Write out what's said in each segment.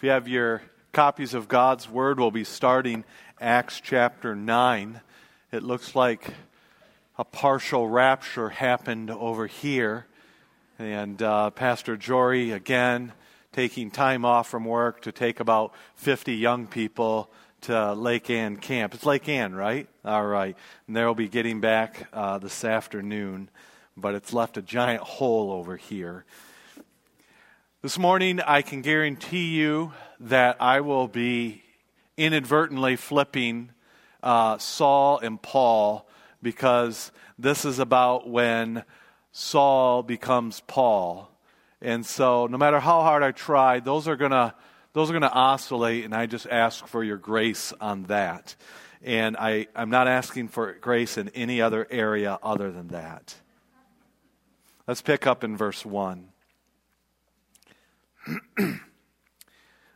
If you have your copies of God's Word, we'll be starting Acts chapter 9. It looks like a partial rapture happened over here. And uh, Pastor Jory, again, taking time off from work to take about 50 young people to Lake Ann Camp. It's Lake Ann, right? All right. And they'll be getting back uh, this afternoon, but it's left a giant hole over here. This morning, I can guarantee you that I will be inadvertently flipping uh, Saul and Paul because this is about when Saul becomes Paul. And so, no matter how hard I try, those are going to those are going to oscillate, and I just ask for your grace on that. And I, I'm not asking for grace in any other area other than that. Let's pick up in verse 1.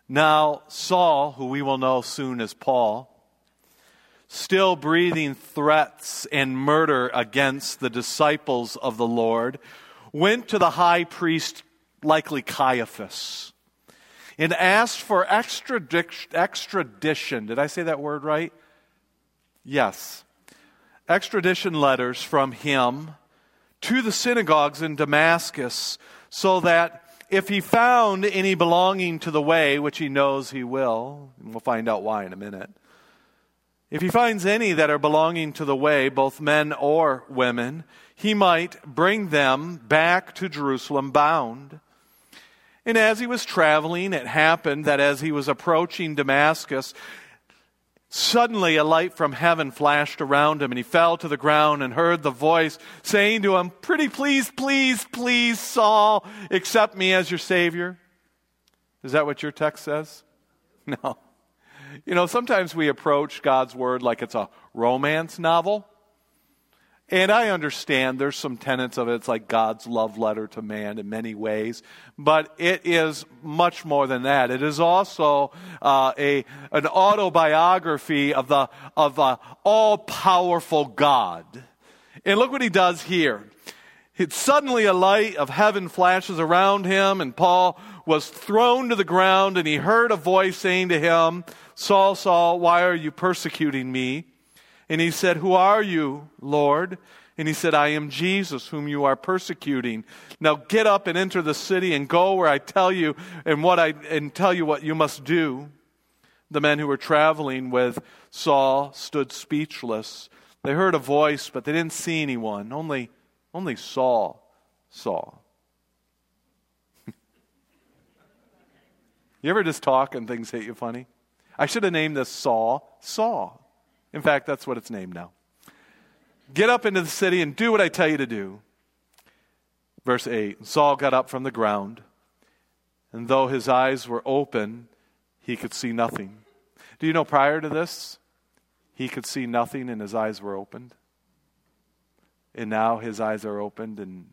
now, Saul, who we will know soon as Paul, still breathing threats and murder against the disciples of the Lord, went to the high priest, likely Caiaphas, and asked for extradition. Did I say that word right? Yes. Extradition letters from him to the synagogues in Damascus so that if he found any belonging to the way, which he knows he will, and we'll find out why in a minute, if he finds any that are belonging to the way, both men or women, he might bring them back to Jerusalem bound. And as he was traveling, it happened that as he was approaching Damascus, Suddenly, a light from heaven flashed around him, and he fell to the ground and heard the voice saying to him, Pretty please, please, please, Saul, accept me as your Savior. Is that what your text says? No. You know, sometimes we approach God's Word like it's a romance novel. And I understand there's some tenets of it. It's like God's love letter to man in many ways. But it is much more than that. It is also uh, a, an autobiography of the, of the all powerful God. And look what he does here. It, suddenly a light of heaven flashes around him, and Paul was thrown to the ground, and he heard a voice saying to him, Saul, Saul, why are you persecuting me? And he said, Who are you, Lord? And he said, I am Jesus, whom you are persecuting. Now get up and enter the city and go where I tell you and what I and tell you what you must do. The men who were traveling with Saul stood speechless. They heard a voice, but they didn't see anyone. Only, only Saul saw. you ever just talk and things hit you funny? I should have named this Saul Saul. In fact, that's what it's named now. Get up into the city and do what I tell you to do. Verse 8 Saul got up from the ground, and though his eyes were open, he could see nothing. Do you know prior to this, he could see nothing and his eyes were opened? And now his eyes are opened and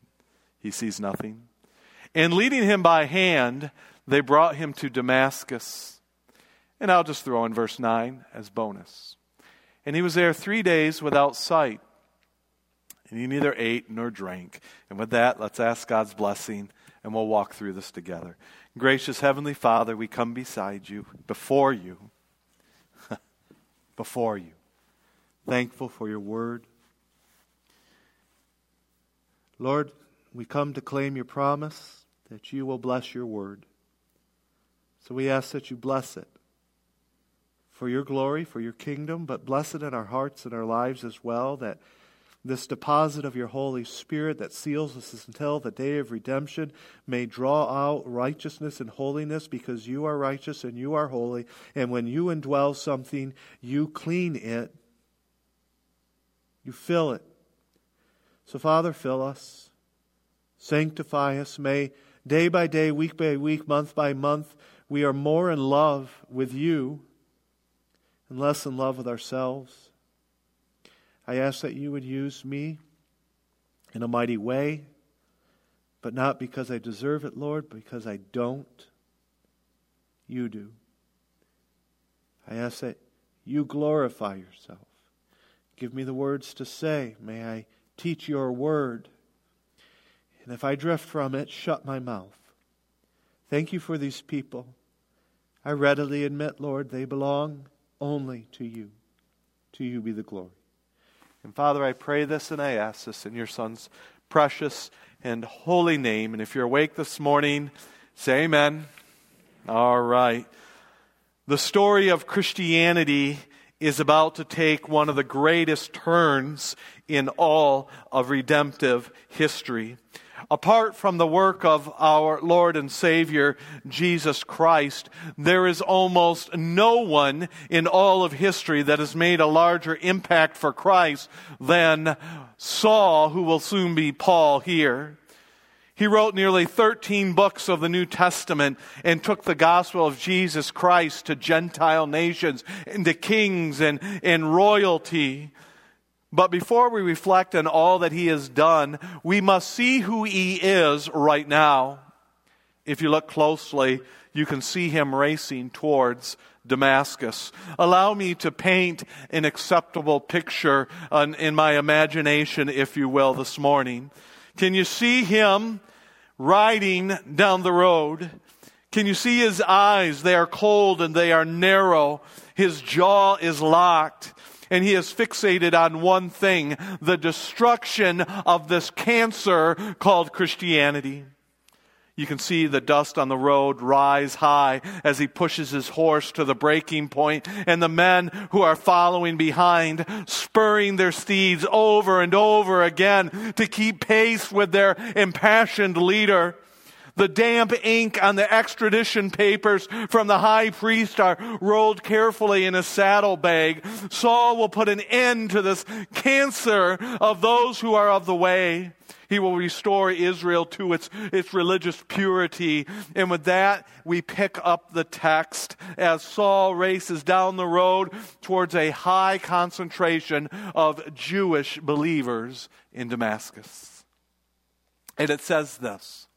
he sees nothing. And leading him by hand, they brought him to Damascus. And I'll just throw in verse 9 as bonus. And he was there three days without sight. And he neither ate nor drank. And with that, let's ask God's blessing, and we'll walk through this together. Gracious Heavenly Father, we come beside you, before you, before you, thankful for your word. Lord, we come to claim your promise that you will bless your word. So we ask that you bless it for your glory, for your kingdom, but bless it in our hearts and our lives as well, that this deposit of your Holy Spirit that seals us until the day of redemption may draw out righteousness and holiness because you are righteous and you are holy. And when you indwell something, you clean it, you fill it. So, Father, fill us, sanctify us. May day by day, week by week, month by month, we are more in love with you and less in love with ourselves. I ask that you would use me in a mighty way, but not because I deserve it, Lord, because I don't. You do. I ask that you glorify yourself. Give me the words to say. May I teach your word. And if I drift from it, shut my mouth. Thank you for these people. I readily admit, Lord, they belong only to you. To you be the glory. And Father, I pray this and I ask this in your Son's precious and holy name. And if you're awake this morning, say amen. All right. The story of Christianity is about to take one of the greatest turns in all of redemptive history. Apart from the work of our Lord and Savior, Jesus Christ, there is almost no one in all of history that has made a larger impact for Christ than Saul, who will soon be Paul here. He wrote nearly 13 books of the New Testament and took the gospel of Jesus Christ to Gentile nations and to kings and, and royalty. But before we reflect on all that he has done, we must see who he is right now. If you look closely, you can see him racing towards Damascus. Allow me to paint an acceptable picture in my imagination, if you will, this morning. Can you see him riding down the road? Can you see his eyes? They are cold and they are narrow. His jaw is locked and he is fixated on one thing the destruction of this cancer called Christianity. You can see the dust on the road rise high as he pushes his horse to the breaking point, and the men who are following behind, spurring their steeds over and over again to keep pace with their impassioned leader. The damp ink on the extradition papers from the high priest are rolled carefully in a saddlebag. Saul will put an end to this cancer of those who are of the way. He will restore Israel to its, its religious purity. And with that, we pick up the text as Saul races down the road towards a high concentration of Jewish believers in Damascus. And it says this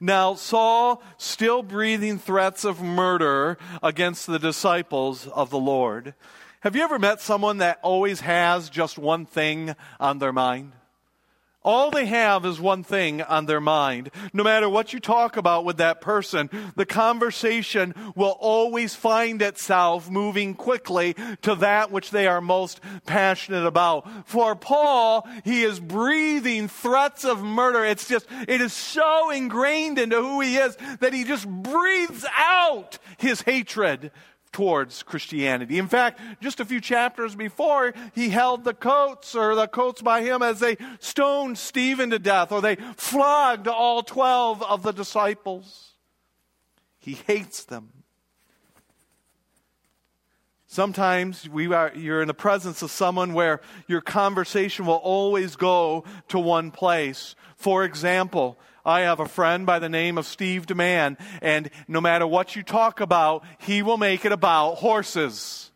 now, Saul, still breathing threats of murder against the disciples of the Lord. Have you ever met someone that always has just one thing on their mind? All they have is one thing on their mind. No matter what you talk about with that person, the conversation will always find itself moving quickly to that which they are most passionate about. For Paul, he is breathing threats of murder. It's just, it is so ingrained into who he is that he just breathes out his hatred towards Christianity. In fact, just a few chapters before, he held the coats or the coats by him as they stoned Stephen to death or they flogged all 12 of the disciples. He hates them. Sometimes we are, you're in the presence of someone where your conversation will always go to one place. For example, I have a friend by the name of Steve DeMann, and no matter what you talk about, he will make it about horses.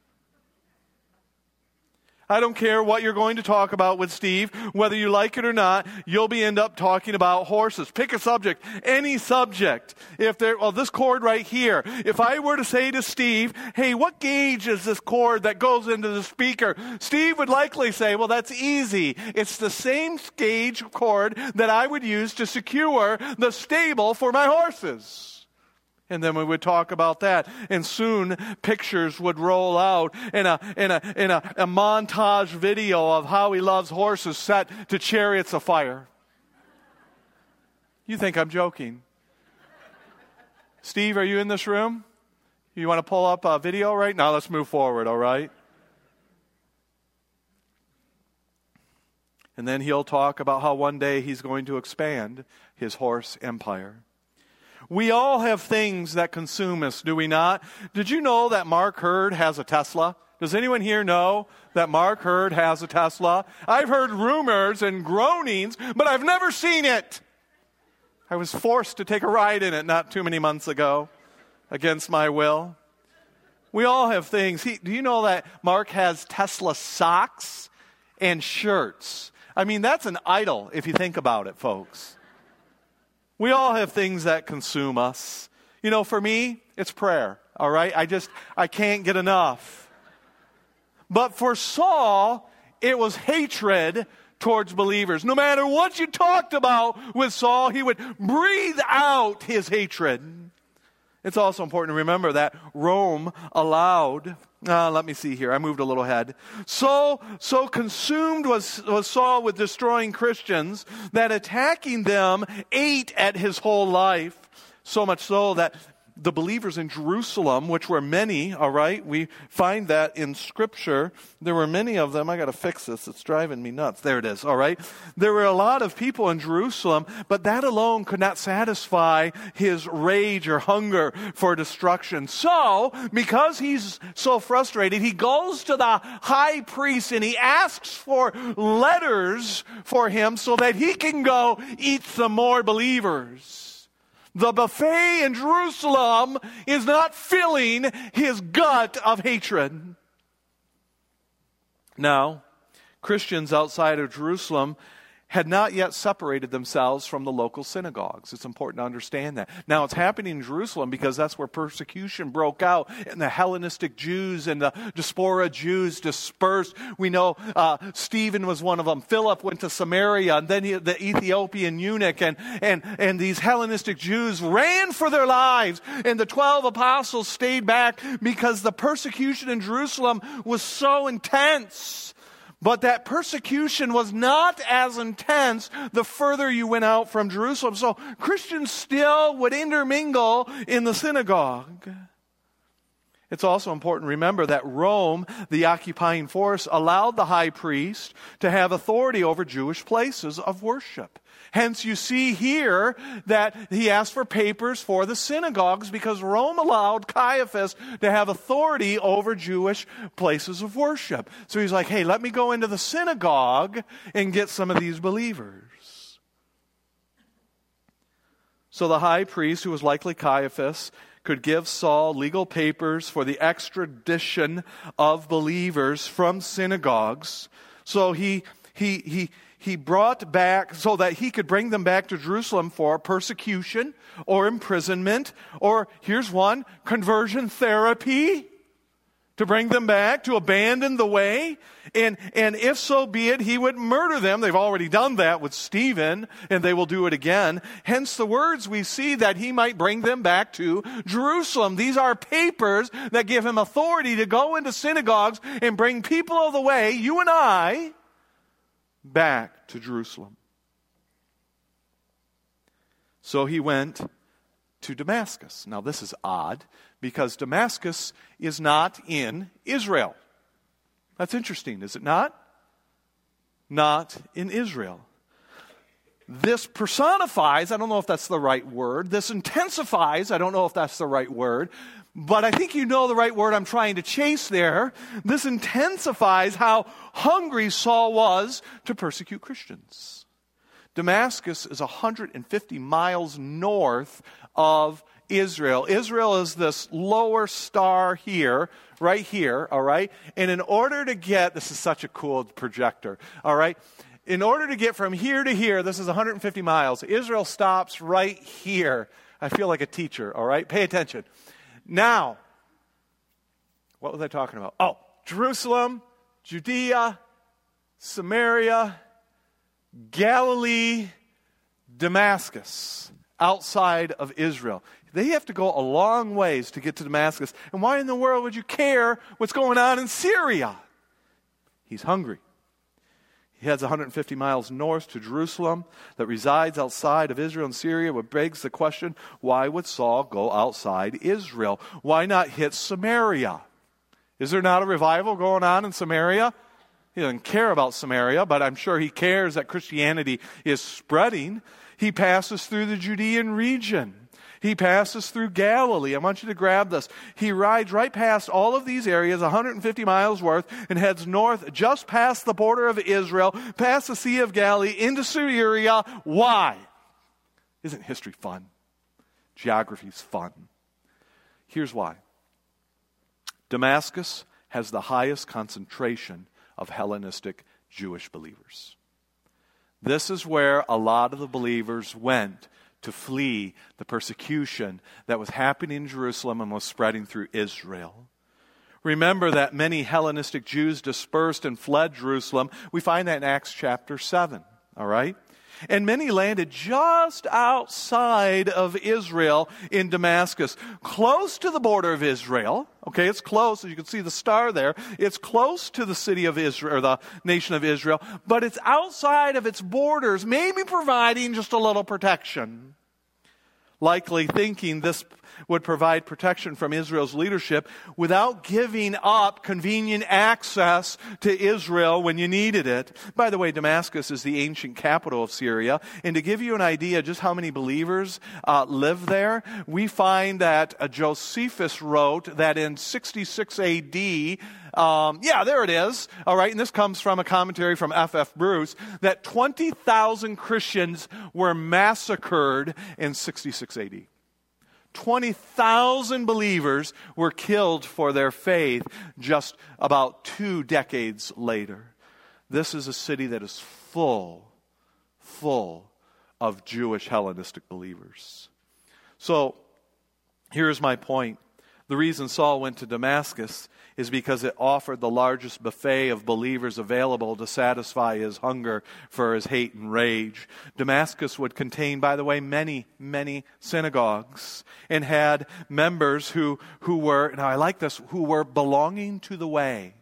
I don't care what you're going to talk about with Steve, whether you like it or not, you'll be end up talking about horses. Pick a subject, any subject. If there, well, this cord right here, if I were to say to Steve, hey, what gauge is this cord that goes into the speaker? Steve would likely say, well, that's easy. It's the same gauge cord that I would use to secure the stable for my horses. And then we would talk about that. And soon pictures would roll out in a, in a, in a, a montage video of how he loves horses set to chariots of fire. You think I'm joking. Steve, are you in this room? You want to pull up a video right now? Let's move forward, all right? And then he'll talk about how one day he's going to expand his horse empire. We all have things that consume us, do we not? Did you know that Mark Hurd has a Tesla? Does anyone here know that Mark Hurd has a Tesla? I've heard rumors and groanings, but I've never seen it. I was forced to take a ride in it not too many months ago against my will. We all have things. He, do you know that Mark has Tesla socks and shirts? I mean, that's an idol if you think about it, folks. We all have things that consume us. You know, for me, it's prayer, all right? I just, I can't get enough. But for Saul, it was hatred towards believers. No matter what you talked about with Saul, he would breathe out his hatred. It's also important to remember that Rome allowed uh, let me see here. I moved a little ahead. So, so consumed was, was Saul with destroying Christians that attacking them ate at his whole life. So much so that the believers in Jerusalem, which were many, all right, we find that in Scripture. There were many of them. I got to fix this. It's driving me nuts. There it is, all right. There were a lot of people in Jerusalem, but that alone could not satisfy his rage or hunger for destruction. So, because he's so frustrated, he goes to the high priest and he asks for letters for him so that he can go eat some more believers. The buffet in Jerusalem is not filling his gut of hatred. Now, Christians outside of Jerusalem had not yet separated themselves from the local synagogues. It's important to understand that. Now, it's happening in Jerusalem because that's where persecution broke out, and the Hellenistic Jews and the diaspora Jews dispersed. We know uh, Stephen was one of them. Philip went to Samaria, and then he, the Ethiopian eunuch, and, and, and these Hellenistic Jews ran for their lives, and the 12 apostles stayed back because the persecution in Jerusalem was so intense. But that persecution was not as intense the further you went out from Jerusalem. So Christians still would intermingle in the synagogue. It's also important to remember that Rome, the occupying force, allowed the high priest to have authority over Jewish places of worship. Hence, you see here that he asked for papers for the synagogues because Rome allowed Caiaphas to have authority over Jewish places of worship. So he's like, hey, let me go into the synagogue and get some of these believers. So the high priest, who was likely Caiaphas, could give Saul legal papers for the extradition of believers from synagogues. So he, he, he, he brought back so that he could bring them back to Jerusalem for persecution or imprisonment, or here's one conversion therapy to bring them back, to abandon the way. And, and if so be it, he would murder them. They've already done that with Stephen, and they will do it again. Hence the words we see that he might bring them back to Jerusalem. These are papers that give him authority to go into synagogues and bring people of the way, you and I, back to Jerusalem. So he went to Damascus. Now, this is odd because Damascus is not in Israel. That's interesting, is it not? Not in Israel. This personifies, I don't know if that's the right word. This intensifies, I don't know if that's the right word. But I think you know the right word I'm trying to chase there. This intensifies how hungry Saul was to persecute Christians. Damascus is 150 miles north of Israel. Israel is this lower star here, right here, all right? And in order to get, this is such a cool projector, all right? In order to get from here to here, this is 150 miles, Israel stops right here. I feel like a teacher, all right? Pay attention. Now, what was I talking about? Oh, Jerusalem, Judea, Samaria, Galilee, Damascus, outside of Israel. They have to go a long ways to get to Damascus. And why in the world would you care what's going on in Syria? He's hungry. He heads 150 miles north to Jerusalem that resides outside of Israel and Syria, which begs the question why would Saul go outside Israel? Why not hit Samaria? Is there not a revival going on in Samaria? He doesn't care about Samaria, but I'm sure he cares that Christianity is spreading. He passes through the Judean region. He passes through Galilee. I want you to grab this. He rides right past all of these areas, 150 miles worth, and heads north just past the border of Israel, past the Sea of Galilee, into Syria. Why? Isn't history fun? Geography's fun. Here's why Damascus has the highest concentration of Hellenistic Jewish believers. This is where a lot of the believers went to flee the persecution that was happening in Jerusalem and was spreading through Israel. Remember that many Hellenistic Jews dispersed and fled Jerusalem. We find that in Acts chapter 7, all right? And many landed just outside of Israel in Damascus, close to the border of Israel. Okay, it's close, as you can see the star there. It's close to the city of Israel, or the nation of Israel, but it's outside of its borders, maybe providing just a little protection. Likely thinking this would provide protection from Israel's leadership without giving up convenient access to Israel when you needed it. By the way, Damascus is the ancient capital of Syria. And to give you an idea just how many believers uh, live there, we find that uh, Josephus wrote that in 66 AD, um, yeah, there it is. All right, and this comes from a commentary from F.F. F. Bruce that 20,000 Christians were massacred in 66 AD. 20,000 believers were killed for their faith just about two decades later. This is a city that is full, full of Jewish Hellenistic believers. So, here's my point. The reason Saul went to Damascus is because it offered the largest buffet of believers available to satisfy his hunger for his hate and rage. Damascus would contain, by the way, many, many synagogues and had members who, who were, now I like this, who were belonging to the way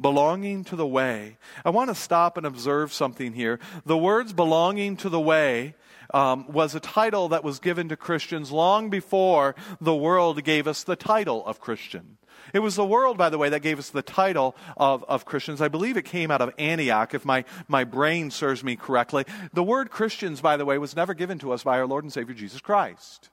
belonging to the way. I want to stop and observe something here. The words belonging to the way um, was a title that was given to Christians long before the world gave us the title of Christian. It was the world, by the way, that gave us the title of, of Christians. I believe it came out of Antioch, if my, my brain serves me correctly. The word Christians, by the way, was never given to us by our Lord and Savior Jesus Christ.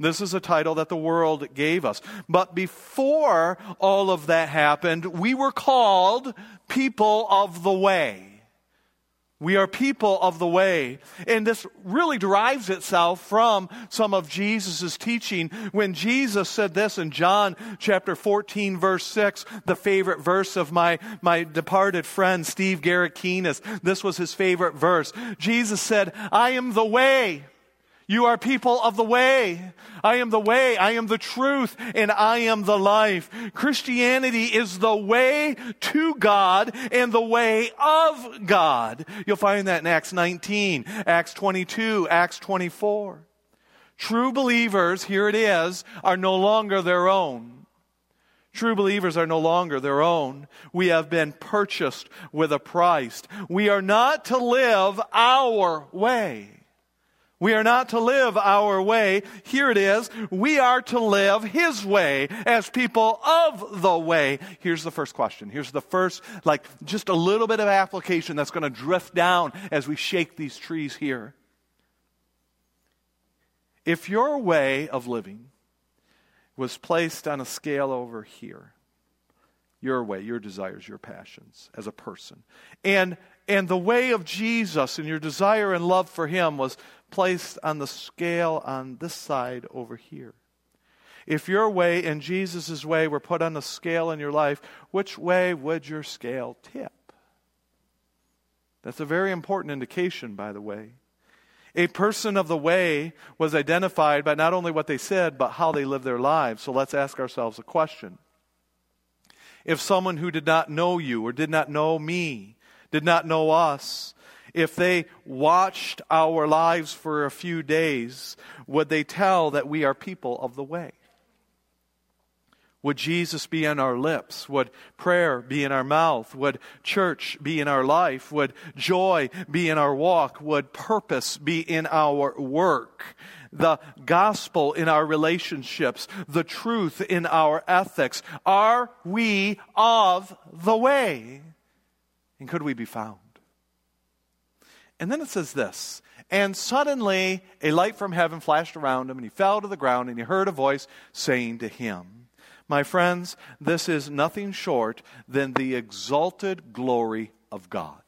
This is a title that the world gave us. But before all of that happened, we were called people of the way. We are people of the way. And this really derives itself from some of Jesus' teaching when Jesus said this in John chapter 14, verse 6, the favorite verse of my, my departed friend Steve Garrikinas. This was his favorite verse. Jesus said, I am the way. You are people of the way. I am the way, I am the truth, and I am the life. Christianity is the way to God and the way of God. You'll find that in Acts 19, Acts 22, Acts 24. True believers, here it is, are no longer their own. True believers are no longer their own. We have been purchased with a price. We are not to live our way. We are not to live our way. Here it is. We are to live His way as people of the way. Here's the first question. Here's the first, like, just a little bit of application that's going to drift down as we shake these trees here. If your way of living was placed on a scale over here, your way, your desires, your passions as a person, and and the way of Jesus and your desire and love for Him was placed on the scale on this side over here. If your way and Jesus' way were put on a scale in your life, which way would your scale tip? That's a very important indication, by the way. A person of the way was identified by not only what they said, but how they lived their lives. So let's ask ourselves a question. If someone who did not know you or did not know me did not know us, if they watched our lives for a few days, would they tell that we are people of the way? Would Jesus be in our lips? Would prayer be in our mouth? Would church be in our life? Would joy be in our walk? Would purpose be in our work? The gospel in our relationships? The truth in our ethics? Are we of the way? And could we be found? And then it says this And suddenly a light from heaven flashed around him, and he fell to the ground, and he heard a voice saying to him, My friends, this is nothing short than the exalted glory of God.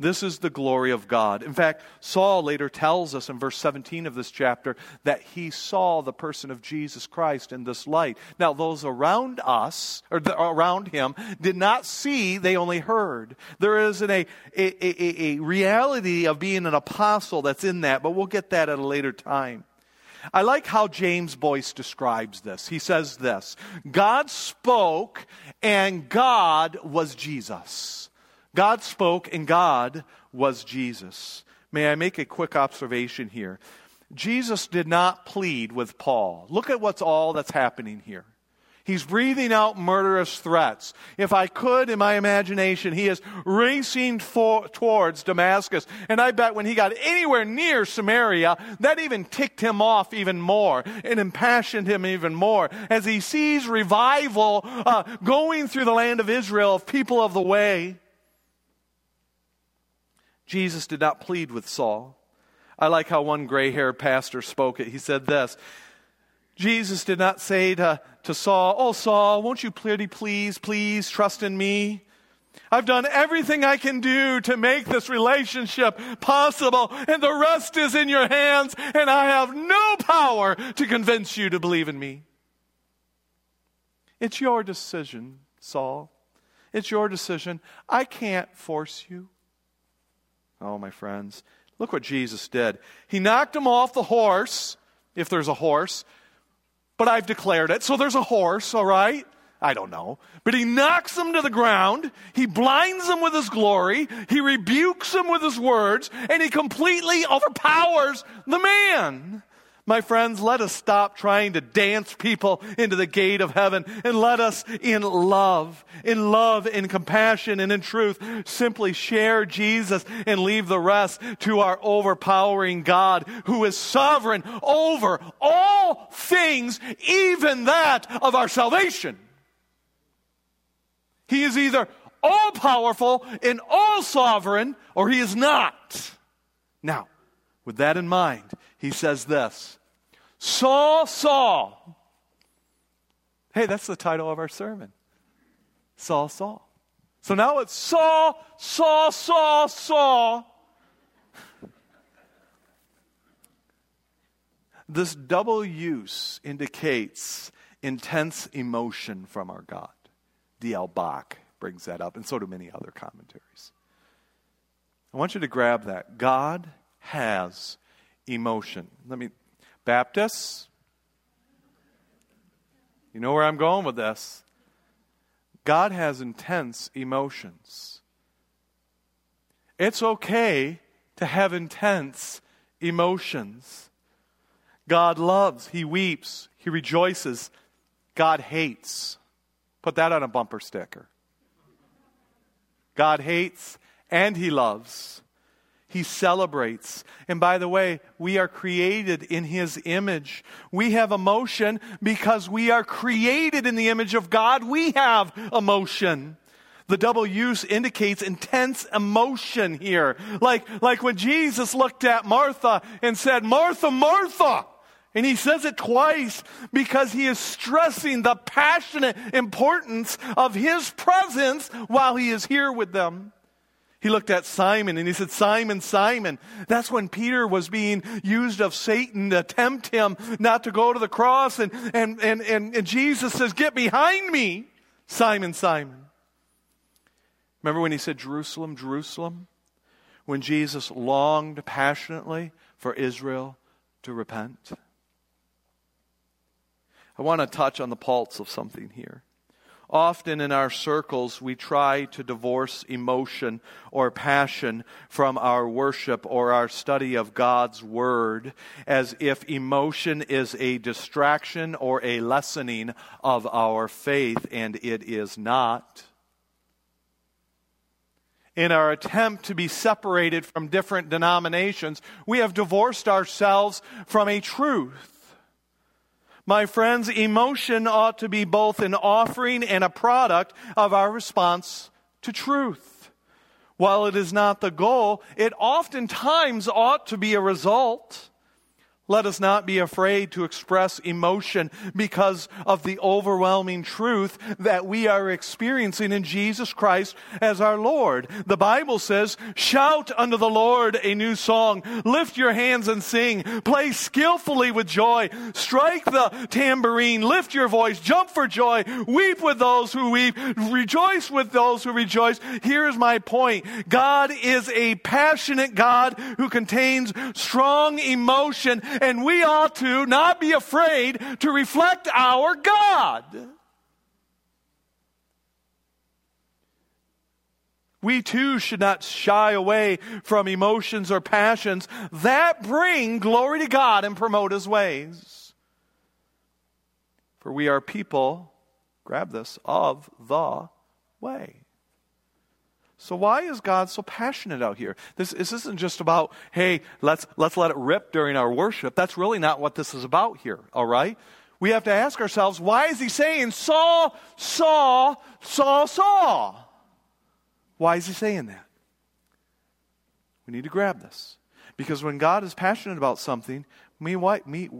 This is the glory of God. In fact, Saul later tells us in verse 17 of this chapter that he saw the person of Jesus Christ in this light. Now, those around us, or the, around him, did not see, they only heard. There is an, a, a, a, a reality of being an apostle that's in that, but we'll get that at a later time. I like how James Boice describes this. He says this God spoke, and God was Jesus. God spoke and God was Jesus. May I make a quick observation here? Jesus did not plead with Paul. Look at what's all that's happening here. He's breathing out murderous threats. If I could, in my imagination, he is racing for, towards Damascus. And I bet when he got anywhere near Samaria, that even ticked him off even more and impassioned him even more as he sees revival uh, going through the land of Israel of people of the way. Jesus did not plead with Saul. I like how one gray haired pastor spoke it. He said this Jesus did not say to, to Saul, Oh, Saul, won't you please, please, please trust in me? I've done everything I can do to make this relationship possible, and the rest is in your hands, and I have no power to convince you to believe in me. It's your decision, Saul. It's your decision. I can't force you. Oh, my friends, look what Jesus did. He knocked him off the horse, if there's a horse, but I've declared it. So there's a horse, all right? I don't know. But he knocks him to the ground. He blinds him with his glory. He rebukes him with his words. And he completely overpowers the man. My friends, let us stop trying to dance people into the gate of heaven and let us, in love, in love, in compassion, and in truth, simply share Jesus and leave the rest to our overpowering God who is sovereign over all things, even that of our salvation. He is either all powerful and all sovereign, or he is not. Now, with that in mind, he says this Saul, Saul. Hey, that's the title of our sermon Saul, Saul. So now it's Saul, Saul, Saul, Saul. This double use indicates intense emotion from our God. D.L. Bock brings that up, and so do many other commentaries. I want you to grab that. God has emotion. Let me Baptists, you know where I'm going with this. God has intense emotions. It's okay to have intense emotions. God loves, He weeps, He rejoices. God hates. Put that on a bumper sticker. God hates and He loves. He celebrates. And by the way, we are created in His image. We have emotion because we are created in the image of God. We have emotion. The double use indicates intense emotion here. Like, like when Jesus looked at Martha and said, Martha, Martha. And he says it twice because he is stressing the passionate importance of his presence while he is here with them. He looked at Simon and he said, Simon, Simon. That's when Peter was being used of Satan to tempt him not to go to the cross. And, and, and, and, and Jesus says, Get behind me, Simon, Simon. Remember when he said, Jerusalem, Jerusalem? When Jesus longed passionately for Israel to repent? I want to touch on the pulse of something here. Often in our circles, we try to divorce emotion or passion from our worship or our study of God's Word as if emotion is a distraction or a lessening of our faith, and it is not. In our attempt to be separated from different denominations, we have divorced ourselves from a truth my friends, emotion ought to be both an offering and a product of our response to truth. While it is not the goal, it oftentimes ought to be a result. Let us not be afraid to express emotion because of the overwhelming truth that we are experiencing in Jesus Christ as our Lord. The Bible says, shout unto the Lord a new song, lift your hands and sing, play skillfully with joy, strike the tambourine, lift your voice, jump for joy, weep with those who weep, rejoice with those who rejoice. Here's my point. God is a passionate God who contains strong emotion and we ought to not be afraid to reflect our God. We too should not shy away from emotions or passions that bring glory to God and promote His ways. For we are people, grab this, of the way. So why is God so passionate out here? This, this isn't just about, hey, let's, let's let it rip during our worship. That's really not what this is about here, all right? We have to ask ourselves, why is he saying, Saul, Saul, Saul, Saul? Why is he saying that? We need to grab this. Because when God is passionate about something, we we,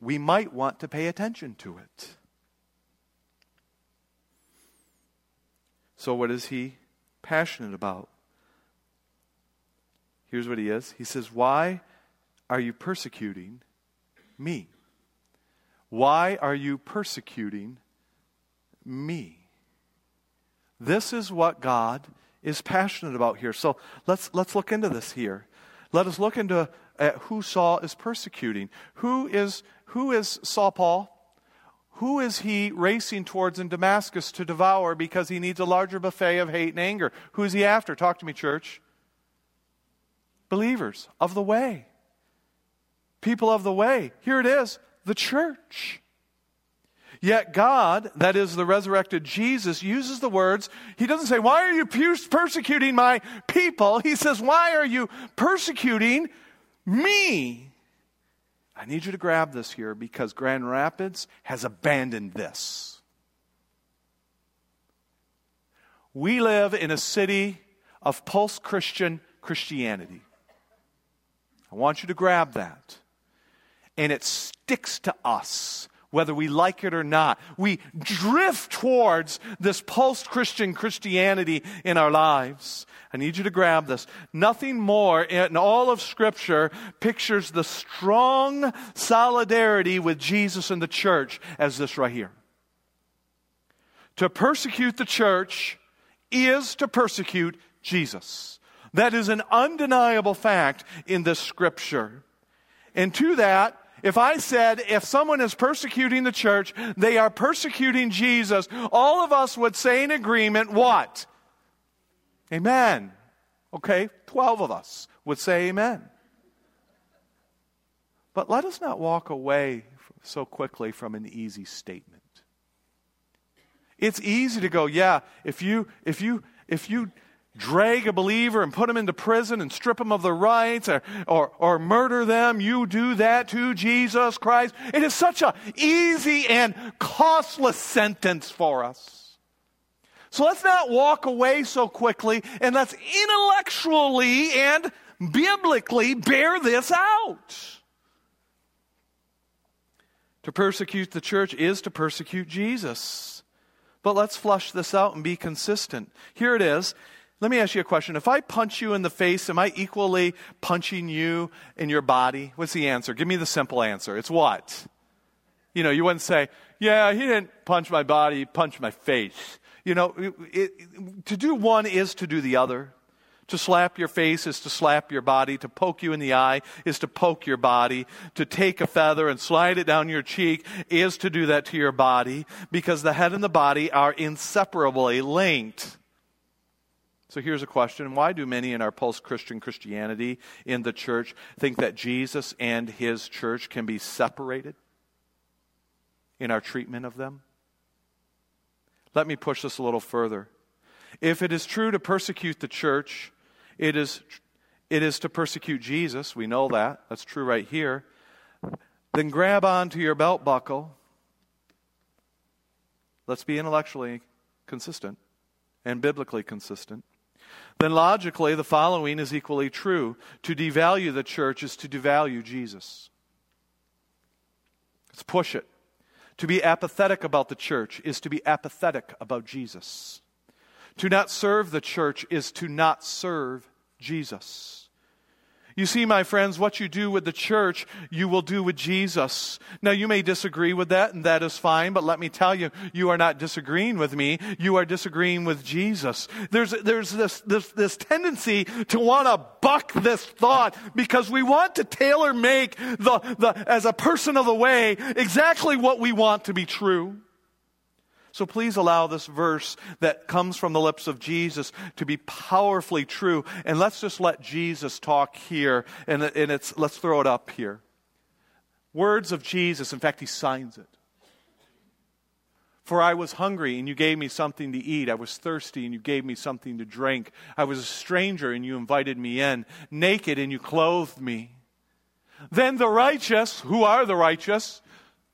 we might want to pay attention to it. So, what is he passionate about? Here's what he is He says, Why are you persecuting me? Why are you persecuting me? This is what God is passionate about here. So let's, let's look into this here. Let us look into uh, who Saul is persecuting. Who is, who is Saul Paul? Who is he racing towards in Damascus to devour because he needs a larger buffet of hate and anger? Who is he after? Talk to me, church. Believers of the way. People of the way. Here it is the church. Yet God, that is the resurrected Jesus, uses the words, He doesn't say, Why are you persecuting my people? He says, Why are you persecuting me? I need you to grab this here because Grand Rapids has abandoned this. We live in a city of post Christian Christianity. I want you to grab that. And it sticks to us whether we like it or not. We drift towards this post Christian Christianity in our lives. I need you to grab this. Nothing more in all of Scripture pictures the strong solidarity with Jesus and the church as this right here. To persecute the church is to persecute Jesus. That is an undeniable fact in this Scripture. And to that, if I said, if someone is persecuting the church, they are persecuting Jesus, all of us would say in agreement, what? Amen. Okay, 12 of us would say amen. But let us not walk away so quickly from an easy statement. It's easy to go, yeah, if you, if you, if you, drag a believer and put them into prison and strip them of their rights or, or, or murder them. You do that to Jesus Christ. It is such an easy and costless sentence for us. So let's not walk away so quickly and let's intellectually and biblically bear this out. To persecute the church is to persecute Jesus. But let's flush this out and be consistent. Here it is. Let me ask you a question. If I punch you in the face, am I equally punching you in your body? What's the answer? Give me the simple answer. It's what? You know, you wouldn't say, yeah, he didn't punch my body, he punched my face. You know, it, it, to do one is to do the other. To slap your face is to slap your body. To poke you in the eye is to poke your body. To take a feather and slide it down your cheek is to do that to your body because the head and the body are inseparably linked. So here's a question Why do many in our post Christian Christianity in the church think that Jesus and his church can be separated in our treatment of them? Let me push this a little further. If it is true to persecute the church, it is, it is to persecute Jesus. We know that. That's true right here. Then grab onto your belt buckle. Let's be intellectually consistent and biblically consistent then logically the following is equally true. To devalue the church is to devalue Jesus. Let's push it. To be apathetic about the church is to be apathetic about Jesus. To not serve the church is to not serve Jesus. You see, my friends, what you do with the church, you will do with Jesus. Now, you may disagree with that, and that is fine, but let me tell you, you are not disagreeing with me. You are disagreeing with Jesus. There's, there's this, this, this tendency to want to buck this thought because we want to tailor make the, the, as a person of the way, exactly what we want to be true. So please allow this verse that comes from the lips of Jesus to be powerfully true. And let's just let Jesus talk here. And, and it's, let's throw it up here. Words of Jesus. In fact, he signs it. For I was hungry, and you gave me something to eat. I was thirsty, and you gave me something to drink. I was a stranger, and you invited me in. Naked, and you clothed me. Then the righteous, who are the righteous,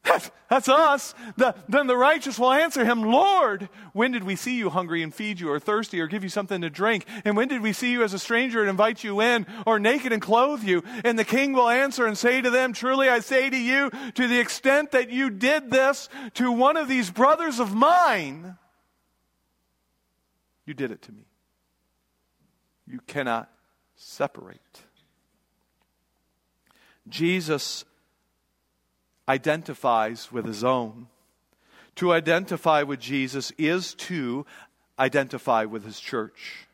that's us. The, then the righteous will answer him, Lord, when did we see you hungry and feed you, or thirsty, or give you something to drink? And when did we see you as a stranger and invite you in, or naked and clothe you? And the king will answer and say to them, Truly I say to you, to the extent that you did this to one of these brothers of mine, you did it to me. You cannot separate. Jesus identifies with his own. To identify with Jesus is to identify with his church.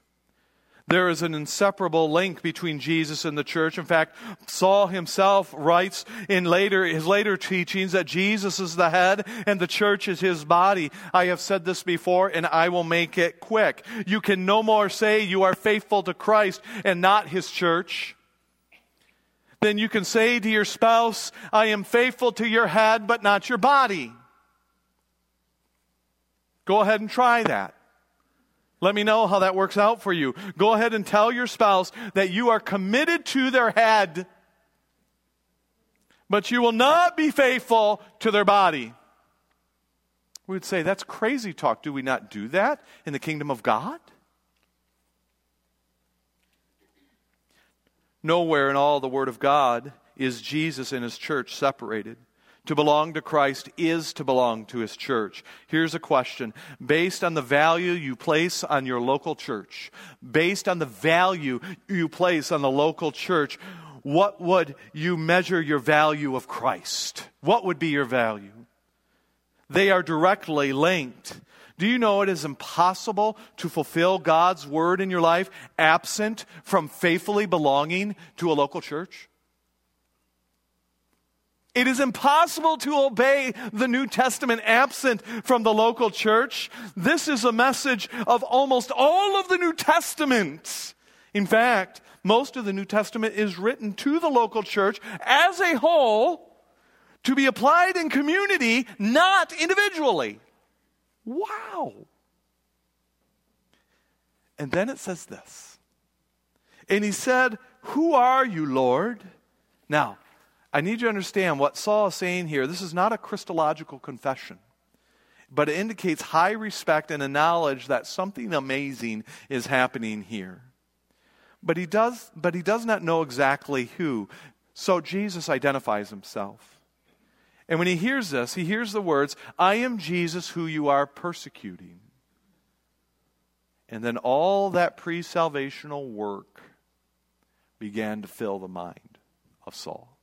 There is an inseparable link between Jesus and the church. In fact, Saul himself writes in later, his later teachings that Jesus is the head and the church is his body. I have said this before and I will make it quick. You can no more say you are faithful to Christ and not his church then you can say to your spouse, I am faithful to your head, but not your body. Go ahead and try that. Let me know how that works out for you. Go ahead and tell your spouse that you are committed to their head, but you will not be faithful to their body. We would say, that's crazy talk. Do we not do that in the kingdom of God? Nowhere in all the Word of God is Jesus and His church separated. To belong to Christ is to belong to His church. Here's a question. Based on the value you place on your local church, based on the value you place on the local church, what would you measure your value of Christ? What would be your value? They are directly linked. Do you know it is impossible to fulfill God's word in your life absent from faithfully belonging to a local church? It is impossible to obey the New Testament absent from the local church. This is a message of almost all of the New Testament. In fact, most of the New Testament is written to the local church as a whole to be applied in community, not individually. Wow. And then it says this. And he said, Who are you, Lord? Now, I need you to understand what Saul is saying here. This is not a Christological confession, but it indicates high respect and a knowledge that something amazing is happening here. But he does, but he does not know exactly who. So Jesus identifies himself. And when he hears this, he hears the words, I am Jesus who you are persecuting. And then all that pre salvational work began to fill the mind of Saul.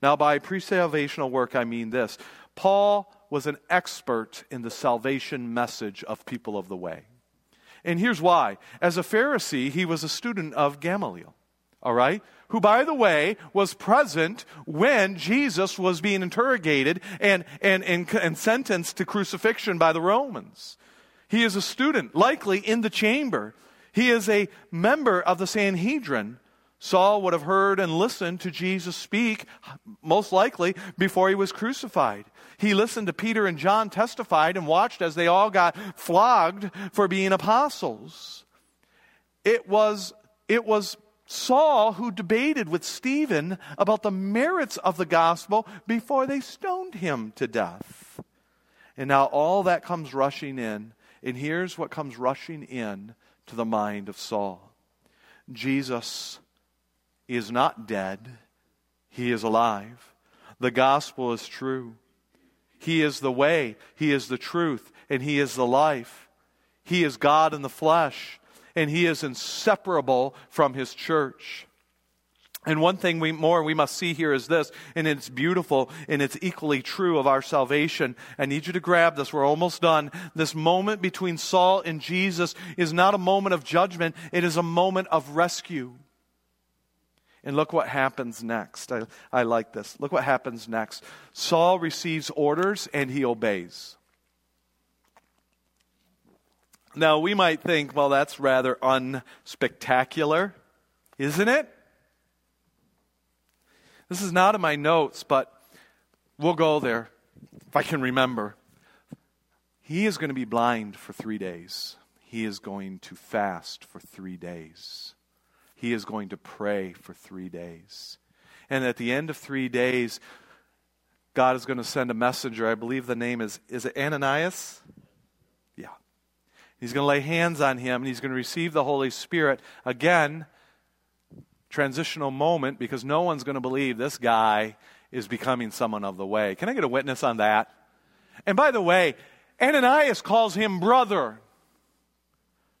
Now, by pre salvational work, I mean this Paul was an expert in the salvation message of people of the way. And here's why. As a Pharisee, he was a student of Gamaliel all right? Who, by the way, was present when Jesus was being interrogated and, and, and, and sentenced to crucifixion by the Romans. He is a student, likely in the chamber. He is a member of the Sanhedrin. Saul would have heard and listened to Jesus speak, most likely, before he was crucified. He listened to Peter and John testified and watched as they all got flogged for being apostles. It was, it was Saul who debated with Stephen about the merits of the gospel before they stoned him to death. And now all that comes rushing in. And here's what comes rushing in to the mind of Saul Jesus is not dead, he is alive. The gospel is true. He is the way, He is the truth, and He is the life. He is God in the flesh and he is inseparable from his church. And one thing we, more we must see here is this, and it's beautiful and it's equally true of our salvation. I need you to grab this. We're almost done. This moment between Saul and Jesus is not a moment of judgment, it is a moment of rescue. And look what happens next. I, I like this. Look what happens next. Saul receives orders and he obeys. Now, we might think, well, that's rather unspectacular, isn't it? This is not in my notes, but we'll go there if I can remember. He is going to be blind for three days. He is going to fast for three days. He is going to pray for three days. And at the end of three days, God is going to send a messenger. I believe the name is, is it Ananias? He's going to lay hands on him and he's going to receive the Holy Spirit. Again, transitional moment because no one's going to believe this guy is becoming someone of the way. Can I get a witness on that? And by the way, Ananias calls him brother.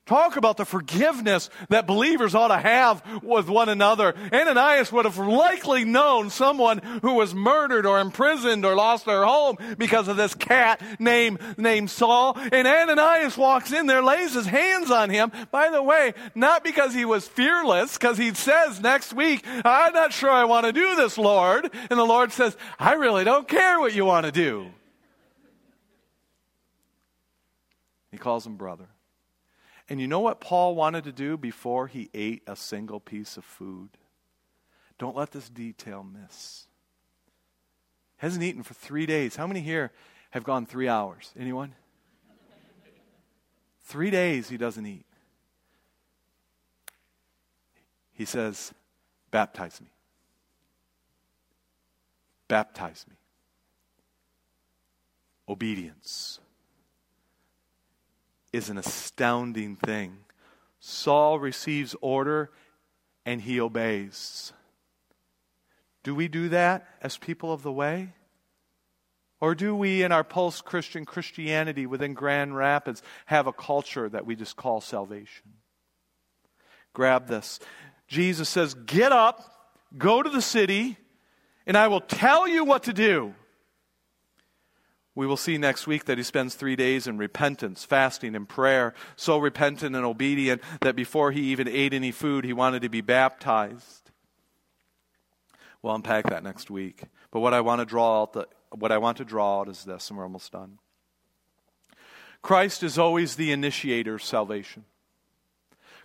Talk about the forgiveness that believers ought to have with one another. Ananias would have likely known someone who was murdered or imprisoned or lost their home because of this cat named, named Saul. And Ananias walks in there, lays his hands on him. By the way, not because he was fearless, because he says next week, I'm not sure I want to do this, Lord. And the Lord says, I really don't care what you want to do. He calls him brother. And you know what Paul wanted to do before he ate a single piece of food? Don't let this detail miss. Hasn't eaten for three days. How many here have gone three hours? Anyone? Three days he doesn't eat. He says, Baptize me. Baptize me. Obedience is an astounding thing. Saul receives order and he obeys. Do we do that as people of the way? Or do we, in our post Christian Christianity within Grand Rapids, have a culture that we just call salvation? Grab this. Jesus says, Get up, go to the city, and I will tell you what to do. We will see next week that he spends three days in repentance, fasting, and prayer, so repentant and obedient that before he even ate any food, he wanted to be baptized. We'll unpack that next week. But what I want to draw out, the, what I want to draw out is this, and we're almost done. Christ is always the initiator of salvation.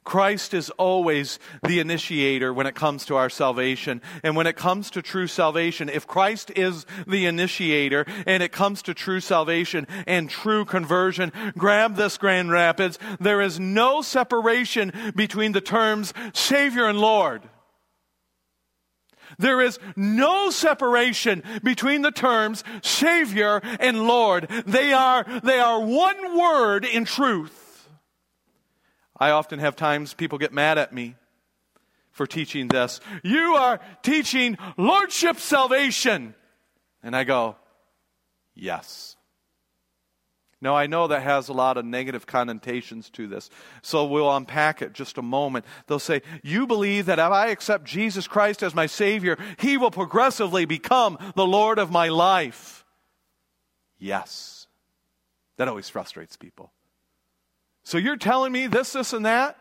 Christ is always the initiator when it comes to our salvation. And when it comes to true salvation, if Christ is the initiator and it comes to true salvation and true conversion, grab this Grand Rapids. There is no separation between the terms Savior and Lord. There is no separation between the terms Savior and Lord. They are, they are one word in truth. I often have times people get mad at me for teaching this. You are teaching lordship salvation. And I go, yes. Now, I know that has a lot of negative connotations to this, so we'll unpack it just a moment. They'll say, You believe that if I accept Jesus Christ as my Savior, He will progressively become the Lord of my life. Yes. That always frustrates people. So you're telling me this, this, and that?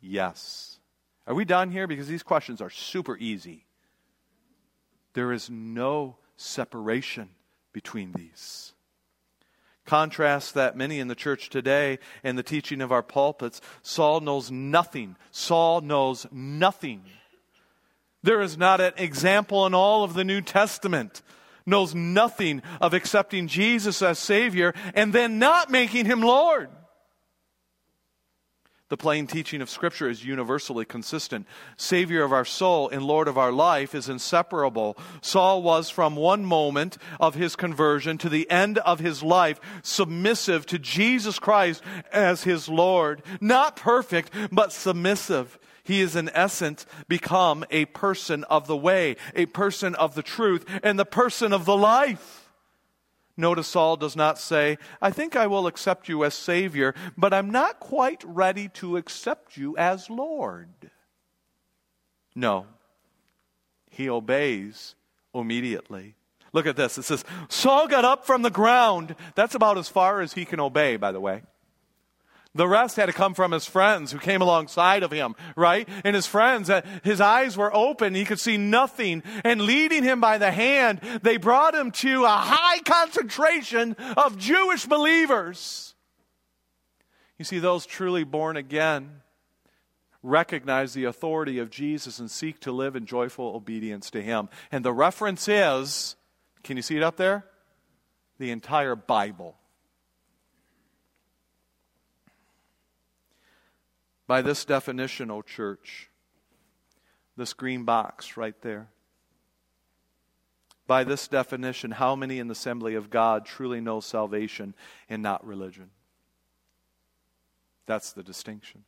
Yes. Are we done here? Because these questions are super easy. There is no separation between these. Contrast that many in the church today and the teaching of our pulpits. Saul knows nothing. Saul knows nothing. There is not an example in all of the New Testament knows nothing of accepting Jesus as Savior and then not making him Lord. The plain teaching of Scripture is universally consistent. Savior of our soul and Lord of our life is inseparable. Saul was, from one moment of his conversion to the end of his life, submissive to Jesus Christ as his Lord. Not perfect, but submissive. He is, in essence, become a person of the way, a person of the truth, and the person of the life. Notice Saul does not say, I think I will accept you as Savior, but I'm not quite ready to accept you as Lord. No. He obeys immediately. Look at this. It says, Saul got up from the ground. That's about as far as he can obey, by the way. The rest had to come from his friends who came alongside of him, right? And his friends, uh, his eyes were open. He could see nothing. And leading him by the hand, they brought him to a high concentration of Jewish believers. You see, those truly born again recognize the authority of Jesus and seek to live in joyful obedience to Him. And the reference is can you see it up there? The entire Bible. By this definition, O church, this green box right there. By this definition, how many in the assembly of God truly know salvation and not religion? That's the distinction.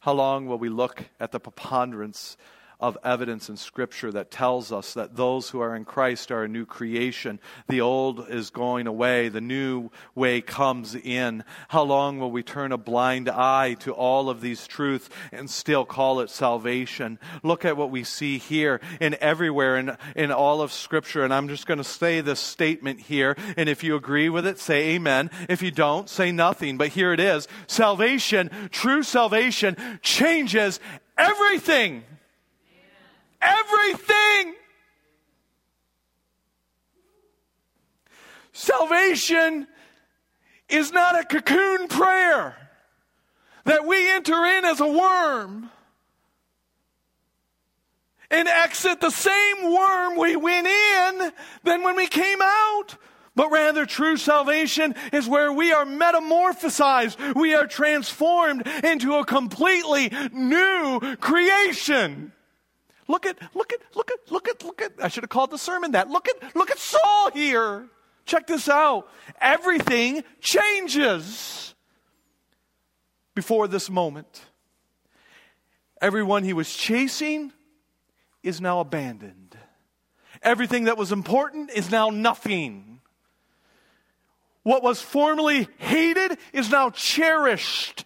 How long will we look at the preponderance of evidence in Scripture that tells us that those who are in Christ are a new creation. The old is going away, the new way comes in. How long will we turn a blind eye to all of these truths and still call it salvation? Look at what we see here and everywhere in, in all of Scripture. And I'm just going to say this statement here. And if you agree with it, say amen. If you don't, say nothing. But here it is salvation, true salvation, changes everything. Everything. Salvation is not a cocoon prayer that we enter in as a worm and exit the same worm we went in than when we came out. But rather, true salvation is where we are metamorphosized. We are transformed into a completely new creation. Look at, look at, look at, look at, look at, I should have called the sermon that. Look at, look at Saul here. Check this out. Everything changes before this moment. Everyone he was chasing is now abandoned. Everything that was important is now nothing. What was formerly hated is now cherished.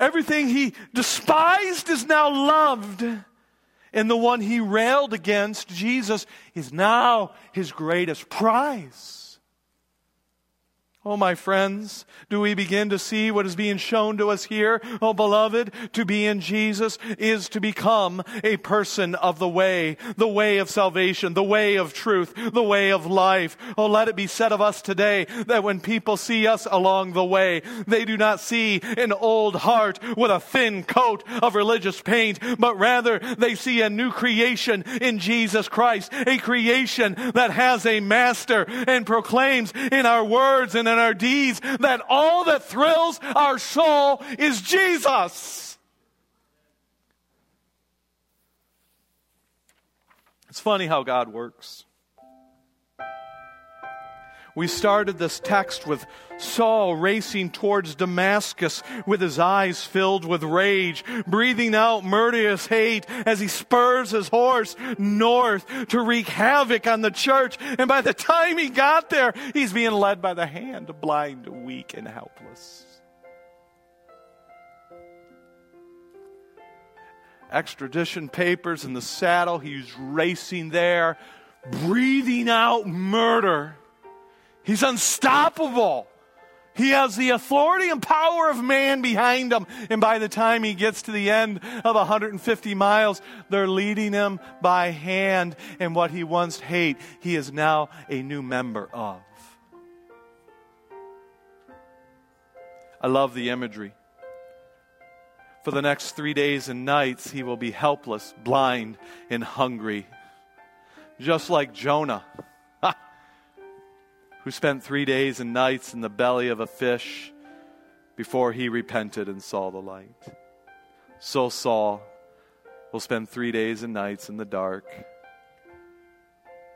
Everything he despised is now loved. And the one he railed against, Jesus, is now his greatest prize. Oh, my friends, do we begin to see what is being shown to us here? Oh, beloved, to be in Jesus is to become a person of the way, the way of salvation, the way of truth, the way of life. Oh, let it be said of us today that when people see us along the way, they do not see an old heart with a thin coat of religious paint, but rather they see a new creation in Jesus Christ, a creation that has a master and proclaims in our words and in our deeds that all that thrills our soul is Jesus. It's funny how God works. We started this text with Saul racing towards Damascus with his eyes filled with rage, breathing out murderous hate as he spurs his horse north to wreak havoc on the church. And by the time he got there, he's being led by the hand, blind, weak, and helpless. Extradition papers in the saddle, he's racing there, breathing out murder. He's unstoppable. He has the authority and power of man behind him. And by the time he gets to the end of 150 miles, they're leading him by hand. And what he once hated, he is now a new member of. I love the imagery. For the next three days and nights, he will be helpless, blind, and hungry. Just like Jonah who spent three days and nights in the belly of a fish before he repented and saw the light. So Saul will spend three days and nights in the dark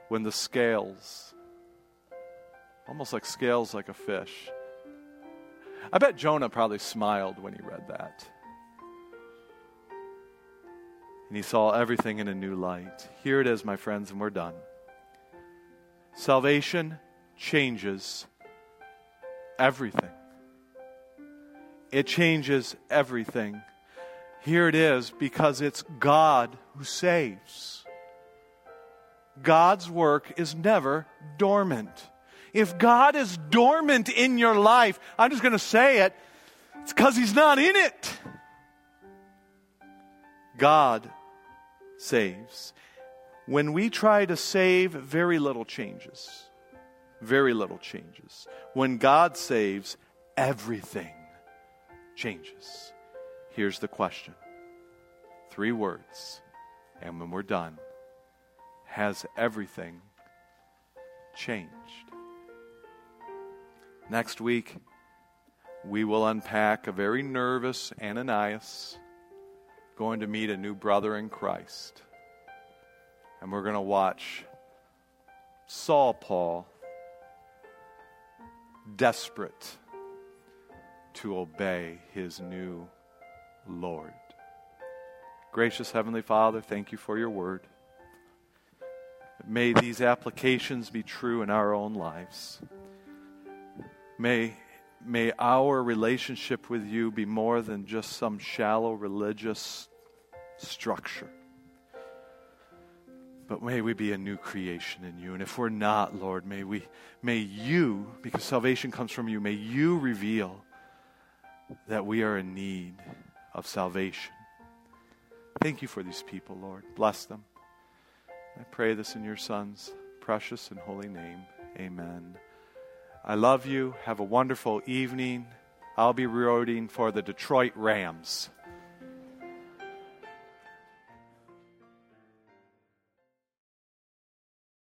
when the scales, almost like scales like a fish. I bet Jonah probably smiled when he read that. And he saw everything in a new light. Here it is, my friends, and we're done. Salvation changes everything. It changes everything. Here it is because it's God who saves. God's work is never dormant. If God is dormant in your life, I'm just going to say it, it's because He's not in it. God saves. When we try to save, very little changes. Very little changes. When God saves, everything changes. Here's the question three words, and when we're done, has everything changed? Next week, we will unpack a very nervous Ananias going to meet a new brother in Christ. And we're going to watch Saul Paul desperate to obey his new Lord. Gracious Heavenly Father, thank you for your word. May these applications be true in our own lives. May, may our relationship with you be more than just some shallow religious structure. But may we be a new creation in you. And if we're not, Lord, may we may you, because salvation comes from you, may you reveal that we are in need of salvation. Thank you for these people, Lord. Bless them. I pray this in your Son's precious and holy name. Amen. I love you. Have a wonderful evening. I'll be rooting for the Detroit Rams.